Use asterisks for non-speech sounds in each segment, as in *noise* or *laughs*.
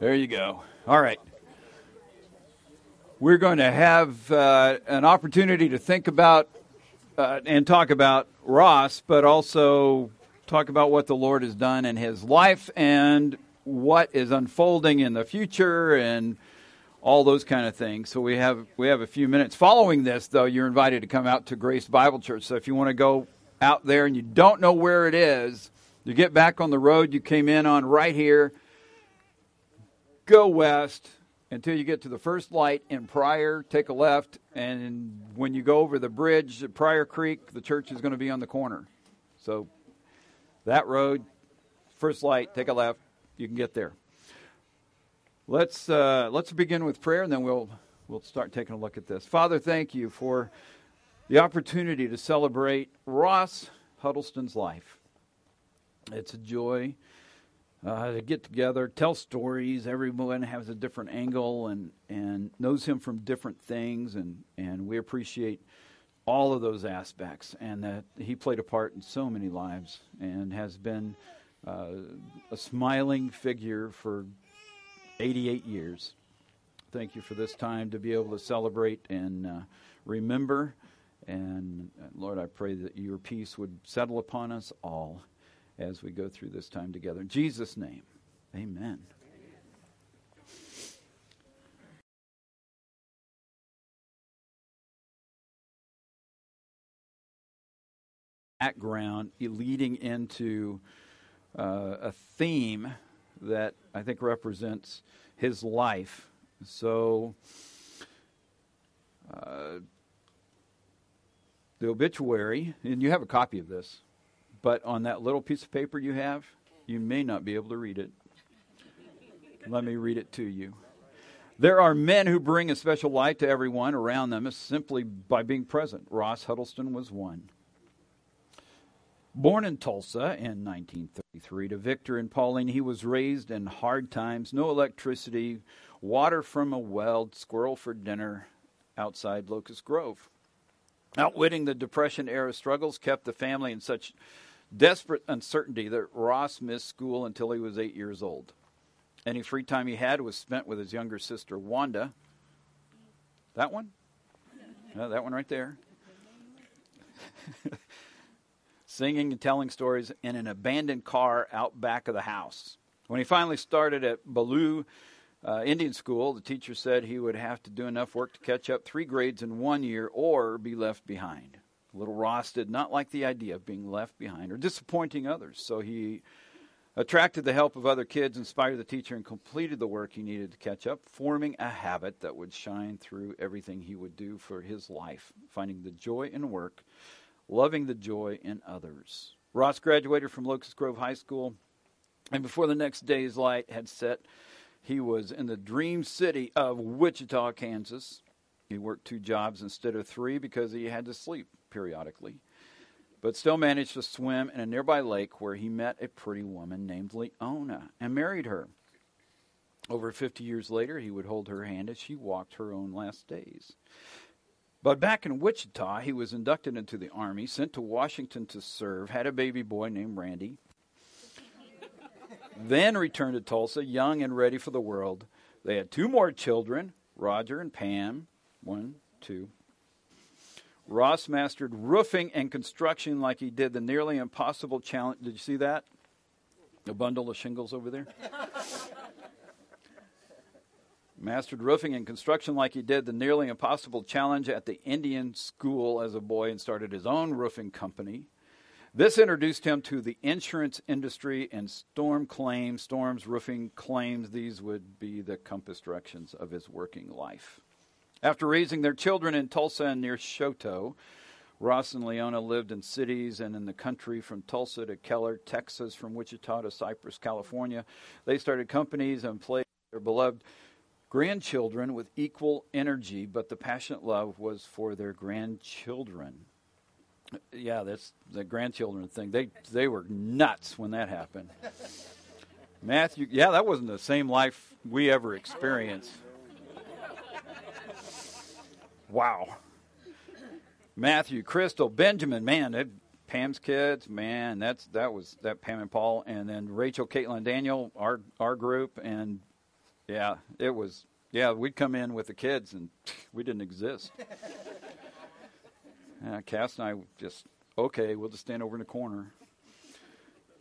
There you go. All right. We're going to have uh, an opportunity to think about uh, and talk about Ross, but also talk about what the Lord has done in his life and what is unfolding in the future and all those kind of things. So we have we have a few minutes. Following this, though, you're invited to come out to Grace Bible Church. So if you want to go out there and you don't know where it is, you get back on the road you came in on right here go west until you get to the first light in Pryor, take a left, and when you go over the bridge at Pryor Creek, the church is going to be on the corner. So that road, first light, take a left, you can get there. Let's uh, let's begin with prayer, and then we'll we'll start taking a look at this. Father, thank you for the opportunity to celebrate Ross Huddleston's life. It's a joy uh, to get together, tell stories. Everyone has a different angle and, and knows him from different things, and, and we appreciate all of those aspects. And that he played a part in so many lives and has been uh, a smiling figure for 88 years. Thank you for this time to be able to celebrate and uh, remember. And uh, Lord, I pray that your peace would settle upon us all as we go through this time together. In Jesus' name, amen. Background leading into uh, a theme that I think represents his life. So, uh, the obituary, and you have a copy of this. But on that little piece of paper you have, you may not be able to read it. Let me read it to you. There are men who bring a special light to everyone around them simply by being present. Ross Huddleston was one. Born in Tulsa in 1933 to Victor and Pauline, he was raised in hard times, no electricity, water from a well, squirrel for dinner outside Locust Grove. Outwitting the Depression era struggles kept the family in such desperate uncertainty that Ross missed school until he was eight years old. Any free time he had was spent with his younger sister, Wanda. That one? That one right there. *laughs* Singing and telling stories in an abandoned car out back of the house. When he finally started at Ballou uh, Indian School, the teacher said he would have to do enough work to catch up three grades in one year or be left behind. Little Ross did not like the idea of being left behind or disappointing others, so he attracted the help of other kids, inspired the teacher, and completed the work he needed to catch up, forming a habit that would shine through everything he would do for his life, finding the joy in work, loving the joy in others. Ross graduated from Locust Grove High School, and before the next day's light had set, he was in the dream city of Wichita, Kansas. He worked two jobs instead of three because he had to sleep periodically, but still managed to swim in a nearby lake where he met a pretty woman named Leona and married her. Over 50 years later, he would hold her hand as she walked her own last days. But back in Wichita, he was inducted into the Army, sent to Washington to serve, had a baby boy named Randy, *laughs* then returned to Tulsa, young and ready for the world. They had two more children, Roger and Pam. One, two, Ross mastered roofing and construction like he did the nearly impossible challenge. Did you see that? A bundle of shingles over there? *laughs* mastered roofing and construction like he did the nearly impossible challenge at the Indian school as a boy and started his own roofing company. This introduced him to the insurance industry and storm claims, storms, roofing claims. These would be the compass directions of his working life. After raising their children in Tulsa and near Chouteau, Ross and Leona lived in cities and in the country from Tulsa to Keller, Texas, from Wichita to Cypress, California. They started companies and played their beloved grandchildren with equal energy, but the passionate love was for their grandchildren. Yeah, that's the grandchildren thing. They they were nuts when that happened. *laughs* Matthew, yeah, that wasn't the same life we ever experienced. Wow. Matthew, Crystal, Benjamin, man, that, Pam's kids, man, that's that was that Pam and Paul, and then Rachel, Caitlin, Daniel, our our group, and Yeah, it was. Yeah, we'd come in with the kids and *laughs* we didn't exist. *laughs* uh, Cass and I just, okay, we'll just stand over in the corner.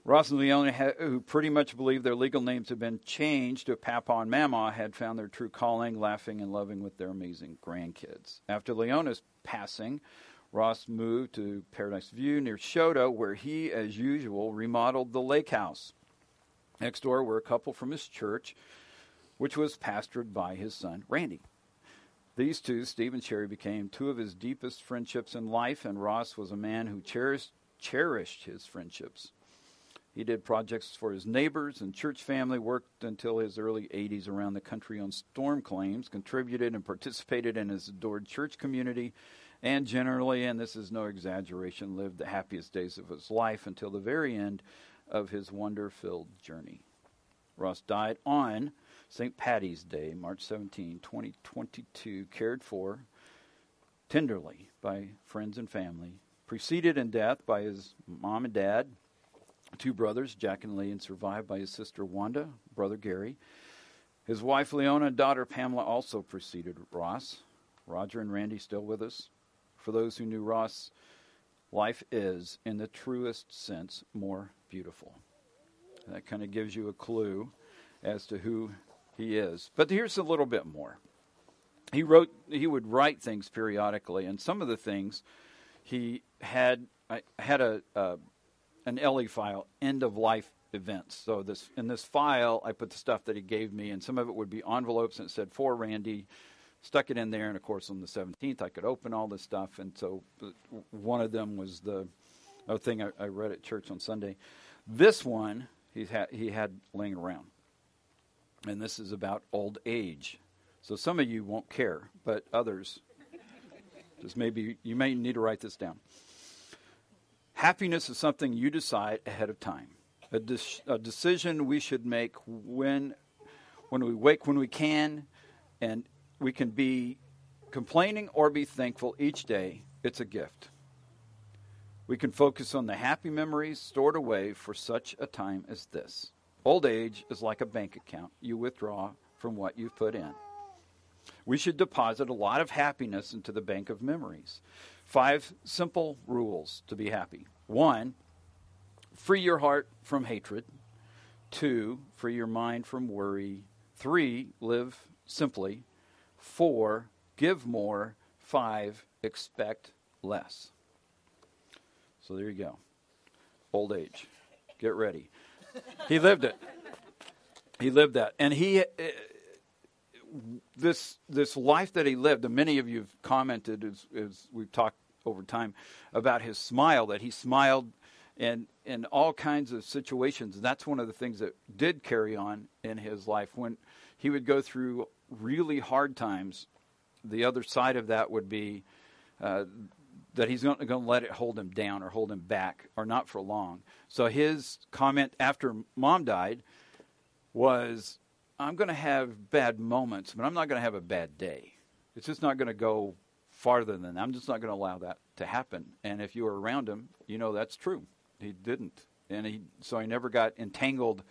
Ross and Leona, who pretty much believed their legal names had been changed to Papa and Mama, had found their true calling, laughing and loving with their amazing grandkids. After Leona's passing, Ross moved to Paradise View near Chouteau, where he, as usual, remodeled the lake house. Next door were a couple from his church, which was pastored by his son, Randy. These two, Steve and Sherry, became two of his deepest friendships in life, and Ross was a man who cherished, cherished his friendships. He did projects for his neighbors and church family, worked until his early 80s around the country on storm claims, contributed and participated in his adored church community, and generally, and this is no exaggeration, lived the happiest days of his life until the very end of his wonder filled journey. Ross died on St. Patty's Day, March 17, 2022, cared for tenderly by friends and family, preceded in death by his mom and dad two brothers, Jack and Lee, and survived by his sister Wanda, brother Gary. His wife Leona and daughter Pamela also preceded Ross. Roger and Randy still with us. For those who knew Ross, life is, in the truest sense, more beautiful. That kind of gives you a clue as to who he is. But here's a little bit more. He wrote he would write things periodically, and some of the things he had I had a, a an LE file, end of life events. So this in this file, I put the stuff that he gave me, and some of it would be envelopes, and it said for Randy. Stuck it in there, and of course, on the 17th, I could open all this stuff. And so, uh, one of them was the thing I, I read at church on Sunday. This one he had he had laying around, and this is about old age. So some of you won't care, but others, just maybe you may need to write this down. Happiness is something you decide ahead of time. A, de- a, decision we should make when, when we wake, when we can, and we can be complaining or be thankful each day. It's a gift. We can focus on the happy memories stored away for such a time as this. Old age is like a bank account you withdraw from what you've put in. We should deposit a lot of happiness into the bank of memories. Five simple rules to be happy. One, free your heart from hatred. Two, free your mind from worry. Three, live simply. Four, give more. Five, expect less. So there you go. Old age. Get ready. He lived it. He lived that. And he. This this life that he lived, and many of you have commented as, as we've talked over time about his smile, that he smiled in in all kinds of situations. That's one of the things that did carry on in his life. When he would go through really hard times, the other side of that would be uh, that he's not going to let it hold him down or hold him back, or not for long. So his comment after mom died was, I'm going to have bad moments, but I'm not going to have a bad day. It's just not going to go farther than that. I'm just not going to allow that to happen. And if you were around him, you know that's true. He didn't, and he so he never got entangled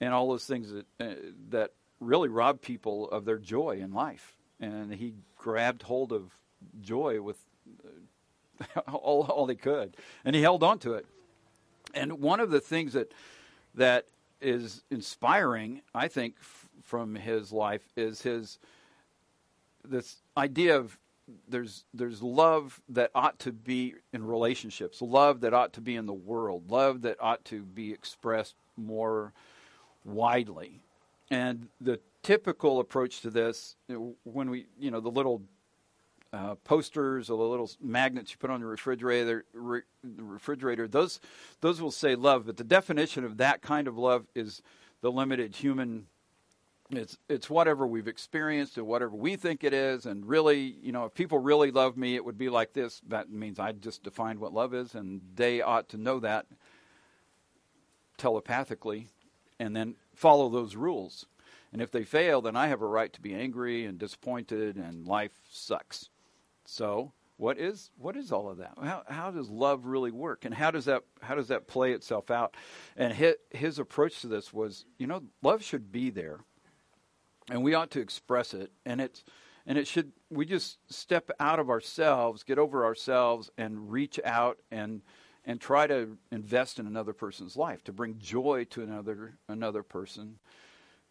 in all those things that uh, that really rob people of their joy in life. And he grabbed hold of joy with uh, *laughs* all all he could, and he held on to it. And one of the things that that is inspiring, I think, from his life is his this idea of there's there's love that ought to be in relationships, love that ought to be in the world, love that ought to be expressed more widely. And the typical approach to this, when we, you know, the little uh, posters or the little magnets you put on the refrigerator, re- the refrigerator, those those will say love, but the definition of that kind of love is the limited human it's it's whatever we've experienced and whatever we think it is. And really you know if people really love me it would be like this. That means i just defined what love is and they ought to know that telepathically and then follow those rules. And if they fail then i have a right to be angry and disappointed and life sucks. So what is what is all of that? How, how does love really work? And how does that how does that play itself out? And his, his approach to this was you know love should be there and we ought to express it. And it's and it should we just step out of ourselves, get over ourselves, and reach out and and try to invest in another person's life to bring joy to another another person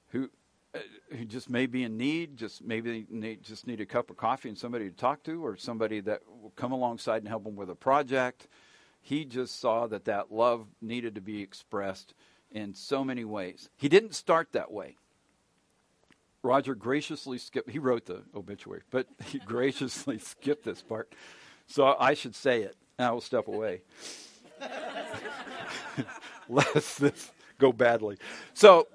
who uh, who just may be in need, just maybe need, just need a cup of coffee and somebody to talk to, or somebody that will come alongside and help them with a project. He just saw that that love needed to be expressed in so many ways. He didn't start that way. Roger graciously skipped, he wrote the obituary, but *laughs* he graciously skipped this part. So I should say it. And I will step away. *laughs* Lest this go badly. So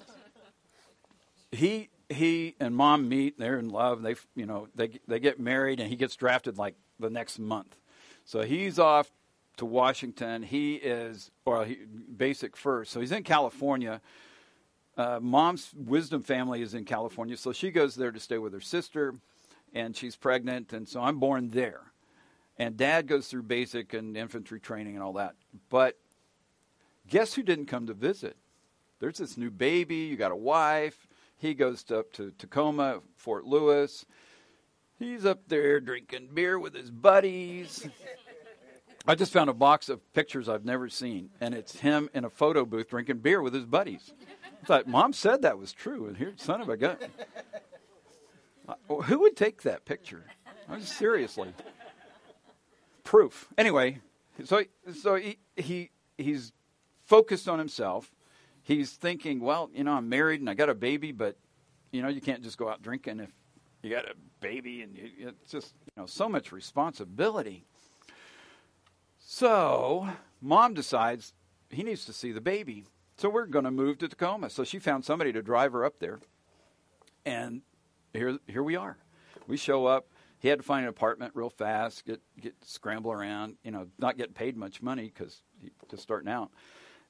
he he and mom meet. and They're in love. They you know they they get married, and he gets drafted like the next month. So he's off to Washington. He is or he, basic first. So he's in California. Uh, mom's wisdom family is in California, so she goes there to stay with her sister, and she's pregnant, and so I'm born there. And dad goes through basic and infantry training and all that. But guess who didn't come to visit? There's this new baby, you got a wife. He goes to, up to Tacoma, Fort Lewis. He's up there drinking beer with his buddies. I just found a box of pictures I've never seen, and it's him in a photo booth drinking beer with his buddies. I thought, Mom said that was true, and here, son of a gun. Who would take that picture? I mean, seriously. Proof. Anyway, so so he, he he's focused on himself. He's thinking, well, you know, I'm married and I got a baby, but you know, you can't just go out drinking if you got a baby, and you, it's just you know so much responsibility. So, mom decides he needs to see the baby. So we're going to move to Tacoma. So she found somebody to drive her up there. And here here we are. We show up. He had to find an apartment real fast, get get scramble around, you know, not getting paid much money cuz just starting out.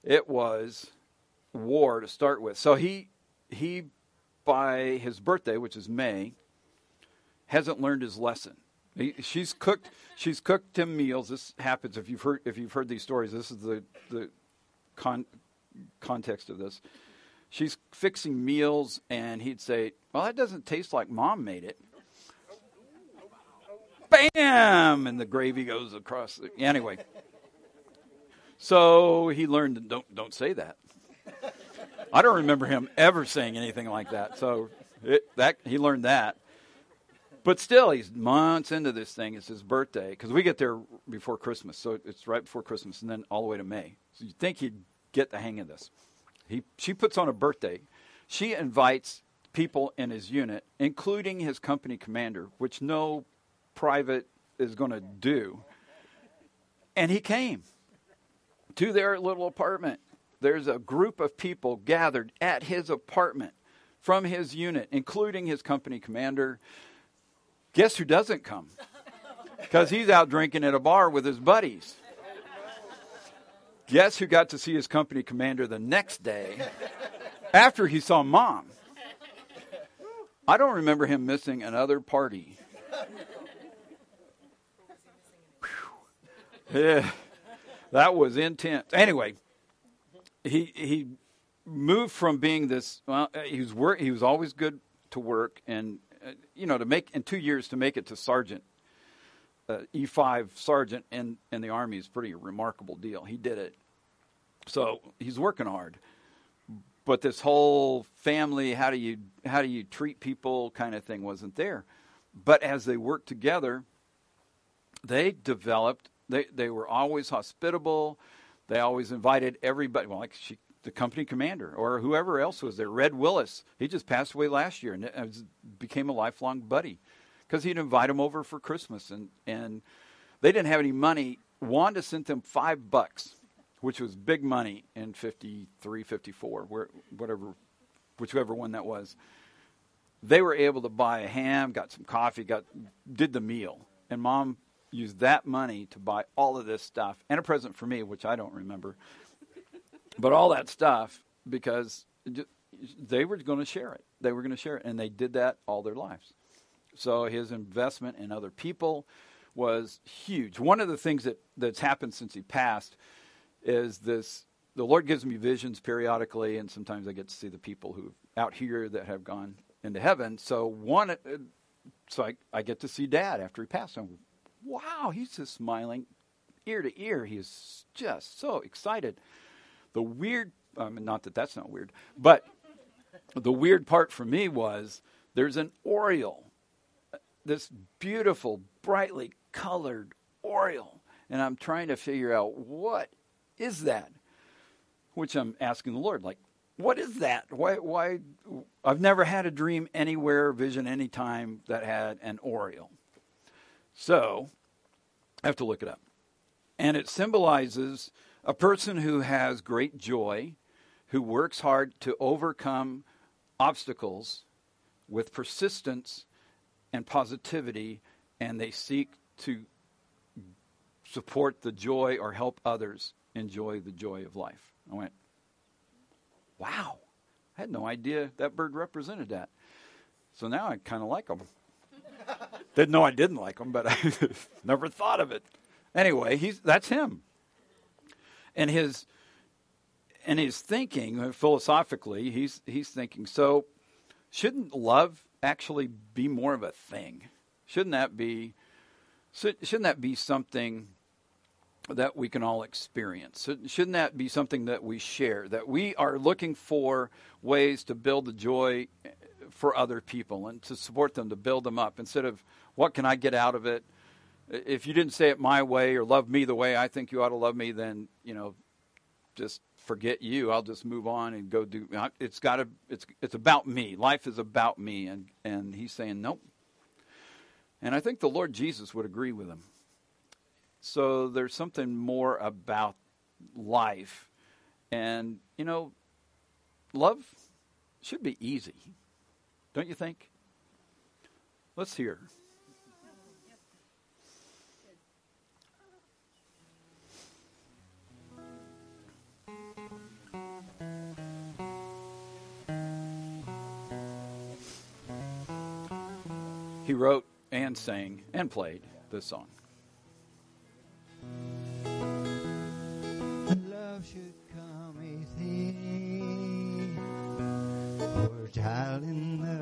It was war to start with. So he he by his birthday, which is May, hasn't learned his lesson. He, she's cooked. She's cooked him meals. This happens if you've heard if you've heard these stories. This is the the con, context of this. She's fixing meals, and he'd say, "Well, that doesn't taste like Mom made it." Bam! And the gravy goes across. The, anyway, so he learned don't don't say that. I don't remember him ever saying anything like that. So it, that he learned that. But still, he's months into this thing. It's his birthday because we get there before Christmas, so it's right before Christmas, and then all the way to May. So you think he'd get the hang of this? He she puts on a birthday. She invites people in his unit, including his company commander, which no private is going to do. And he came to their little apartment. There's a group of people gathered at his apartment from his unit, including his company commander. Guess who doesn't come? Because he's out drinking at a bar with his buddies. Guess who got to see his company commander the next day after he saw mom? I don't remember him missing another party. Yeah, that was intense. Anyway, he he moved from being this. Well, he was. He was always good to work, and uh, you know, to make in two years to make it to sergeant, uh, E five sergeant in in the army is pretty remarkable deal. He did it, so he's working hard. But this whole family, how do you how do you treat people kind of thing wasn't there. But as they worked together, they developed. They they were always hospitable. They always invited everybody. Well, like she, the company commander or whoever else was there. Red Willis, he just passed away last year and became a lifelong buddy because he'd invite them over for Christmas and and they didn't have any money. Wanda sent them five bucks, which was big money in 53, 54, where, whatever, whichever one that was. They were able to buy a ham, got some coffee, got did the meal, and mom used that money to buy all of this stuff and a present for me, which I don't remember but all that stuff because they were going to share it. They were going to share it, and they did that all their lives. So his investment in other people was huge. One of the things that, that's happened since he passed is this the Lord gives me visions periodically, and sometimes I get to see the people who out here that have gone into heaven. So one, uh, so I, I get to see Dad after he passed. I'm, wow, he's just smiling ear to ear. He is just so excited. The weird, I mean, not that that's not weird, but the weird part for me was there's an Oriole, this beautiful, brightly colored Oriole, and I'm trying to figure out what is that, which I'm asking the Lord, like, what is that? Why? Why? I've never had a dream anywhere, vision anytime that had an Oriole. So I have to look it up. And it symbolizes a person who has great joy, who works hard to overcome obstacles with persistence and positivity, and they seek to support the joy or help others enjoy the joy of life. I went, wow, I had no idea that bird represented that. So now I kind of like them. *laughs* Didn't know I didn't like them, but *laughs* I never thought of it. Anyway, he's that's him. And his and his thinking philosophically, he's he's thinking so shouldn't love actually be more of a thing? Shouldn't that be shouldn't that be something that we can all experience? Shouldn't that be something that we share? That we are looking for ways to build the joy for other people and to support them, to build them up instead of what can I get out of it? if you didn't say it my way or love me the way I think you ought to love me, then you know, just forget you. I'll just move on and go do. It's got to. It's it's about me. Life is about me, and and he's saying nope. And I think the Lord Jesus would agree with him. So there's something more about life, and you know, love should be easy, don't you think? Let's hear. He wrote and sang and played this song. Love should come easy child in the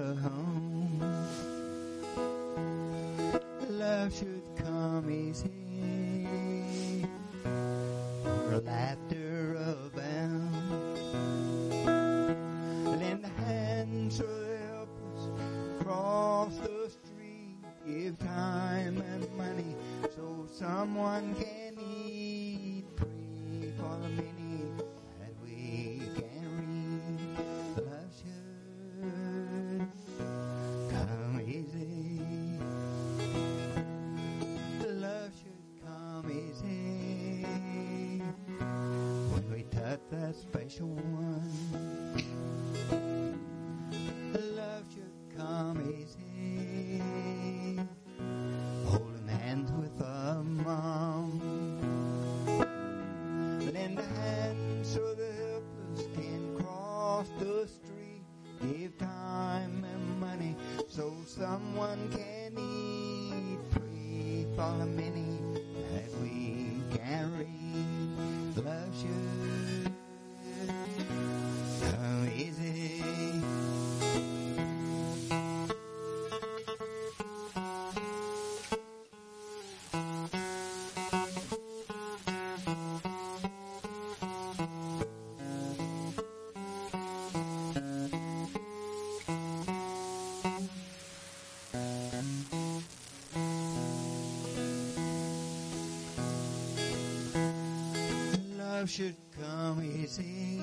Love should come easy.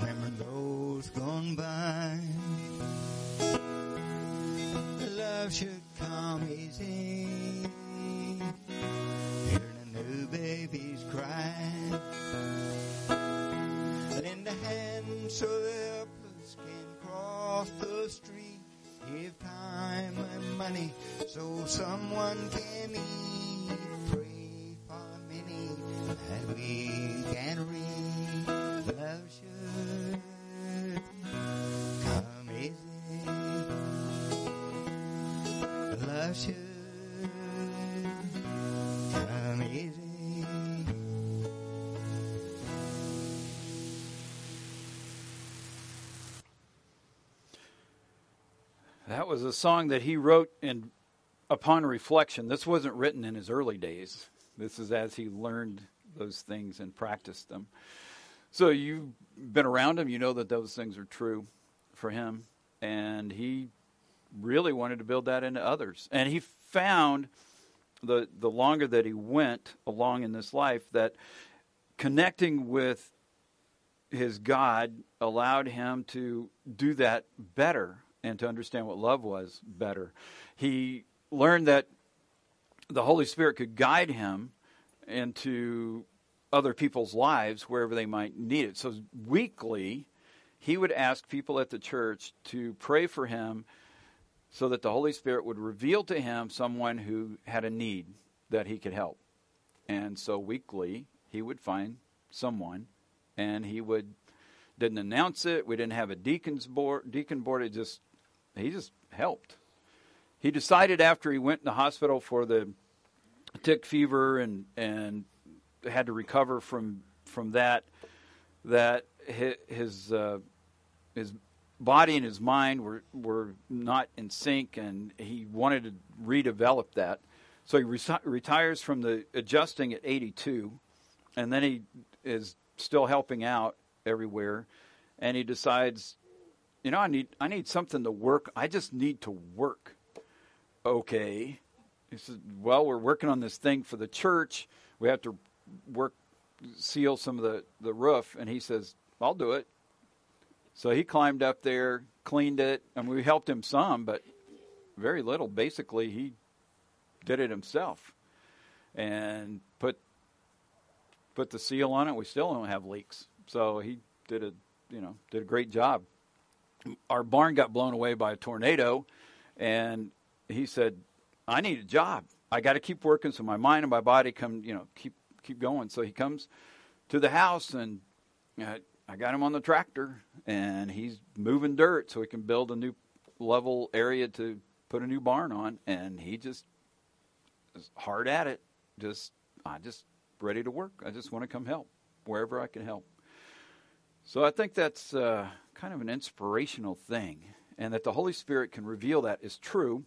Remember those gone by. Love should come easy. Hearing a new baby's cry. Lend a hand so the helpless can cross the street. Give time and money so someone can eat. That we can read. Love should come easy. Love should come easy. That was a song that he wrote in upon reflection. This wasn't written in his early days. This is as he learned those things and practiced them. So you've been around him, you know that those things are true for him. And he really wanted to build that into others. And he found the the longer that he went along in this life that connecting with his God allowed him to do that better and to understand what love was better. He learned that the Holy Spirit could guide him into other people's lives wherever they might need it. So weekly, he would ask people at the church to pray for him so that the Holy Spirit would reveal to him someone who had a need that he could help. And so weekly, he would find someone and he would didn't announce it. We didn't have a deacon's board, deacon board. It just he just helped. He decided after he went in the hospital for the tick fever and and had to recover from from that that his uh, his body and his mind were were not in sync, and he wanted to redevelop that. So he re- retires from the adjusting at 82, and then he is still helping out everywhere, and he decides, you know, I need I need something to work. I just need to work. Okay. He says, well, we're working on this thing for the church. We have to work seal some of the the roof, and he says, I'll do it. So he climbed up there, cleaned it, and we helped him some, but very little. Basically, he did it himself and put put the seal on it. We still don't have leaks. So he did a you know did a great job. Our barn got blown away by a tornado, and he said, "I need a job. I got to keep working so my mind and my body come you know keep keep going." So he comes to the house and. Uh, I got him on the tractor, and he's moving dirt so he can build a new level area to put a new barn on. And he just is hard at it. Just I just ready to work. I just want to come help wherever I can help. So I think that's uh, kind of an inspirational thing, and that the Holy Spirit can reveal that is true,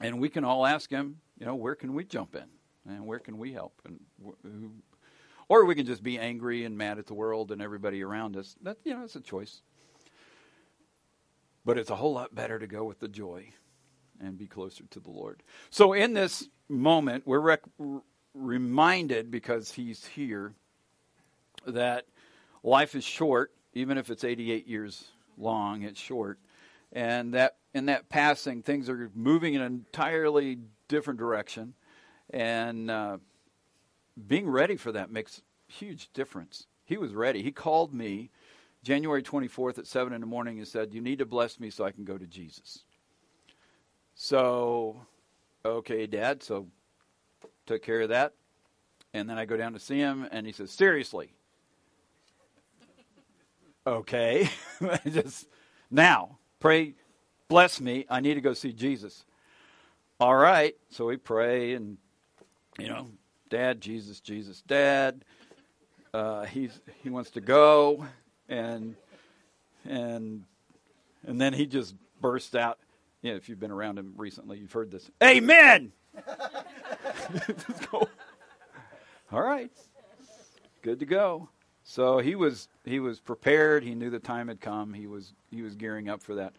and we can all ask Him, you know, where can we jump in, and where can we help, and or we can just be angry and mad at the world and everybody around us. That you know, it's a choice. But it's a whole lot better to go with the joy and be closer to the Lord. So in this moment, we're rec- reminded because He's here that life is short, even if it's 88 years long. It's short, and that in that passing, things are moving in an entirely different direction, and uh, being ready for that makes huge difference. He was ready. He called me January 24th at 7 in the morning and said, You need to bless me so I can go to Jesus. So, okay, Dad. So, took care of that. And then I go down to see him, and he says, Seriously. *laughs* okay. *laughs* Just now, pray, bless me. I need to go see Jesus. All right. So we pray and, you know, Dad, Jesus, Jesus, Dad. Uh, he's he wants to go, and and and then he just bursts out. Yeah, if you've been around him recently, you've heard this. Amen. *laughs* All right, good to go. So he was he was prepared. He knew the time had come. He was he was gearing up for that.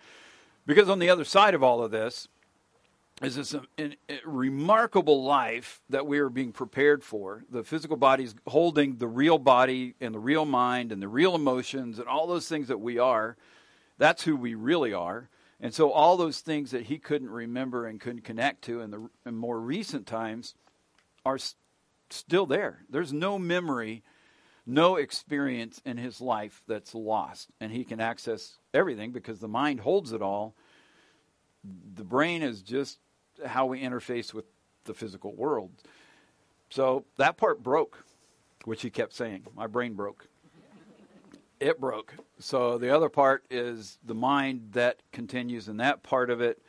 Because on the other side of all of this, is this a, a, a, remarkable life that we are being prepared for. The physical body is holding the real body and the real mind and the real emotions and all those things that we are. That's who we really are. And so all those things that he couldn't remember and couldn't connect to in the in more recent times are s- still there. There's no memory, no experience in his life that's lost. And he can access everything because the mind holds it all. The brain is just how we interface with the physical world. So that part broke, which he kept saying. My brain broke. It broke. So the other part is the mind that continues, and that part of it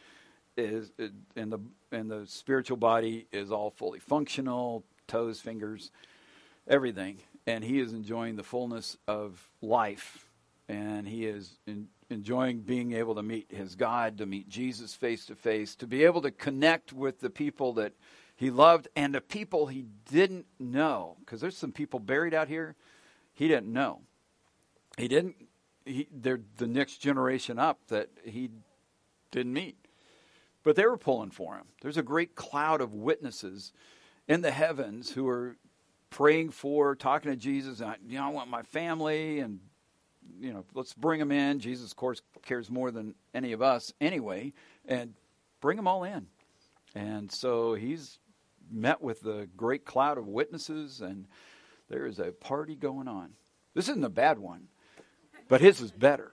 is, and the and the spiritual body is all fully functional, toes, fingers, everything, and he is enjoying the fullness of life, and he is in, enjoying being able to meet his God, to meet Jesus face to face, to be able to connect with the people that he loved and the people he didn't know. Because there's some people buried out here he didn't know. He didn't. He, they're the next generation up that he didn't meet, but they were pulling for him. There's a great cloud of witnesses in the heavens who are praying for, talking to Jesus. And, you know, I want my family, and you know, let's bring them in. Jesus, of course, cares more than any of us anyway, and bring them all in. And so he's met with the great cloud of witnesses, and there is a party going on. This isn't a bad one, but his is better.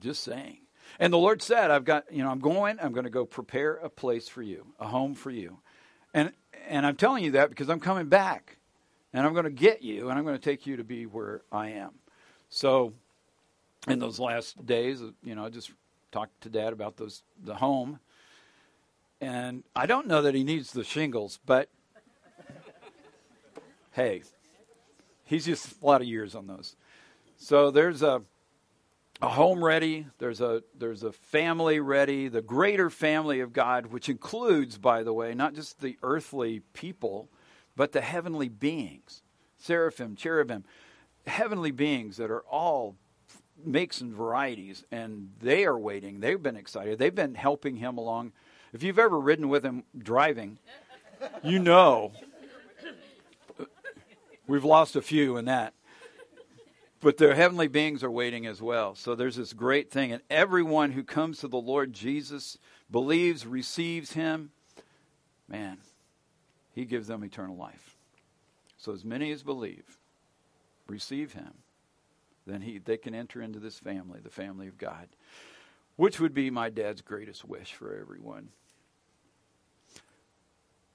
Just saying. And the Lord said, I've got, you know, I'm going, I'm going to go prepare a place for you, a home for you. And and I'm telling you that because I'm coming back. And I'm going to get you and I'm going to take you to be where I am. So in those last days, uh, you know, I just talked to dad about those the home. And I don't know that he needs the shingles, but *laughs* hey, he's just a lot of years on those. So there's a a home ready, there's a there's a family ready, the greater family of God, which includes, by the way, not just the earthly people, but the heavenly beings, seraphim, cherubim, heavenly beings that are all makes and varieties, and they are waiting. They've been excited. They've been helping him along. If you've ever ridden with him driving, you know we've lost a few in that but the heavenly beings are waiting as well. So there's this great thing. And everyone who comes to the Lord Jesus, believes, receives him, man, he gives them eternal life. So as many as believe, receive him, then he, they can enter into this family, the family of God, which would be my dad's greatest wish for everyone.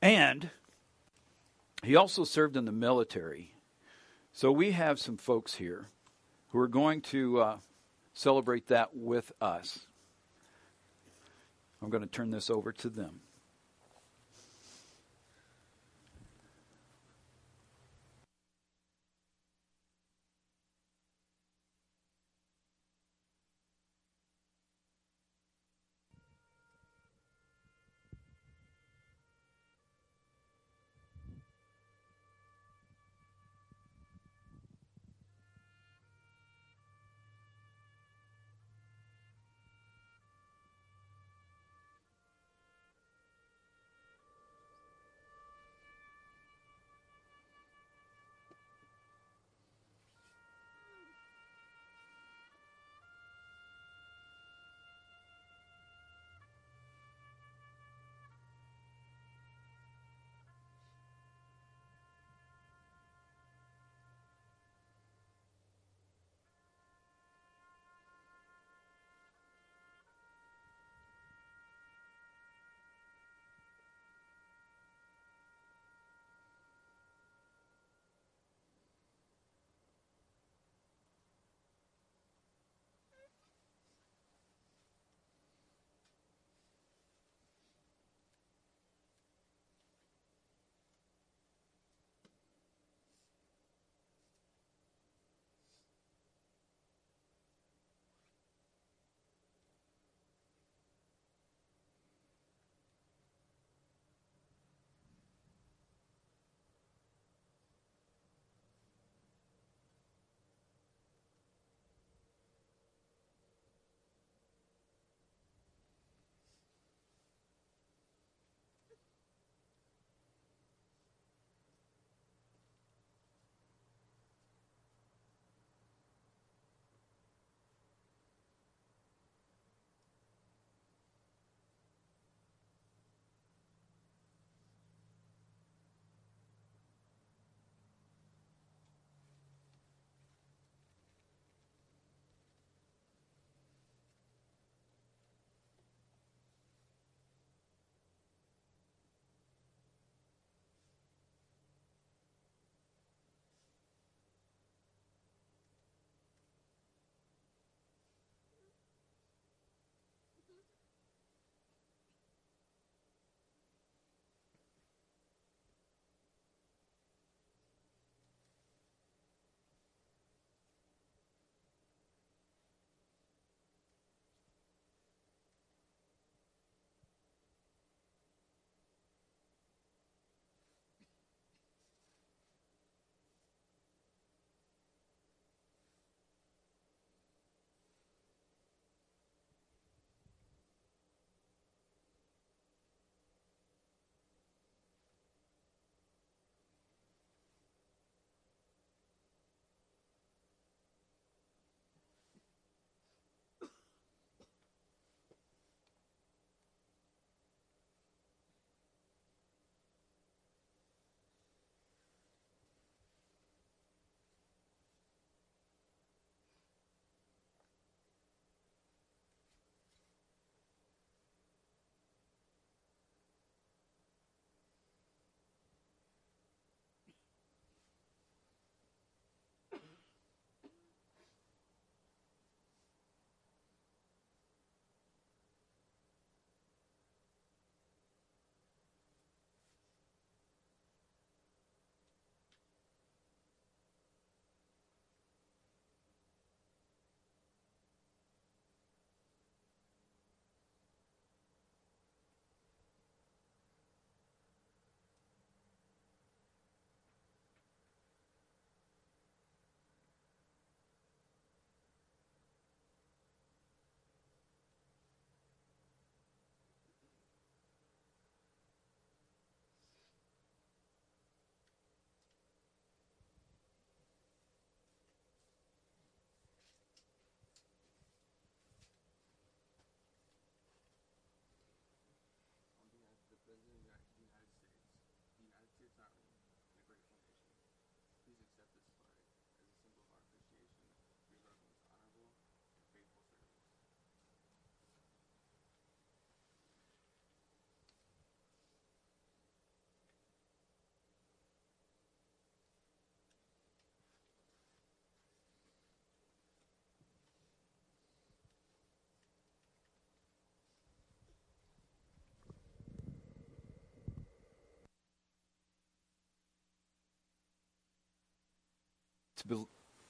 And he also served in the military. So we have some folks here who are going to uh, celebrate that with us. I'm going to turn this over to them.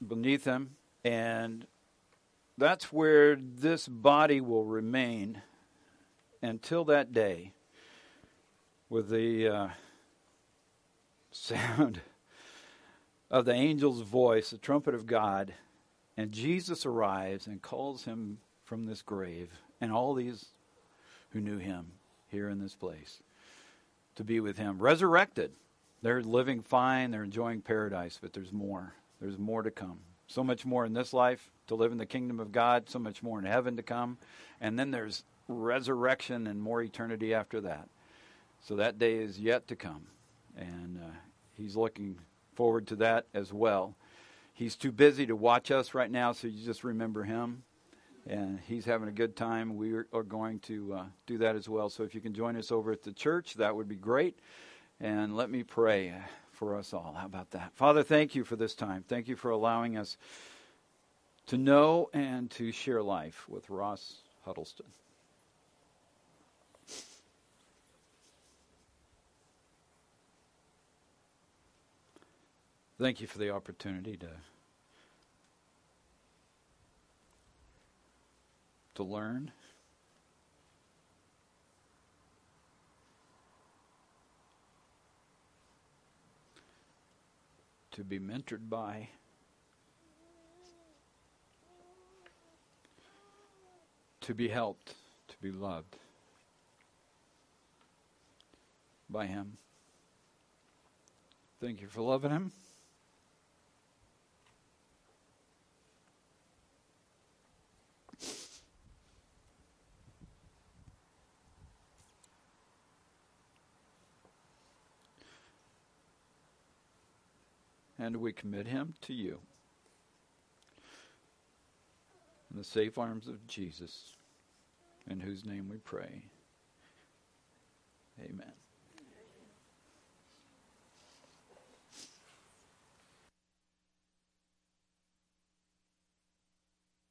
Beneath him, and that's where this body will remain until that day with the uh, sound of the angel's voice, the trumpet of God, and Jesus arrives and calls him from this grave, and all these who knew him here in this place to be with him. Resurrected. They're living fine, they're enjoying paradise, but there's more. There's more to come. So much more in this life to live in the kingdom of God, so much more in heaven to come. And then there's resurrection and more eternity after that. So that day is yet to come. And uh, he's looking forward to that as well. He's too busy to watch us right now, so you just remember him. And he's having a good time. We are going to uh, do that as well. So if you can join us over at the church, that would be great. And let me pray for us all. How about that? Father, thank you for this time. Thank you for allowing us to know and to share life with Ross Huddleston. Thank you for the opportunity to to learn. To be mentored by. To be helped, to be loved by Him. Thank you for loving Him. And we commit him to you. In the safe arms of Jesus, in whose name we pray. Amen.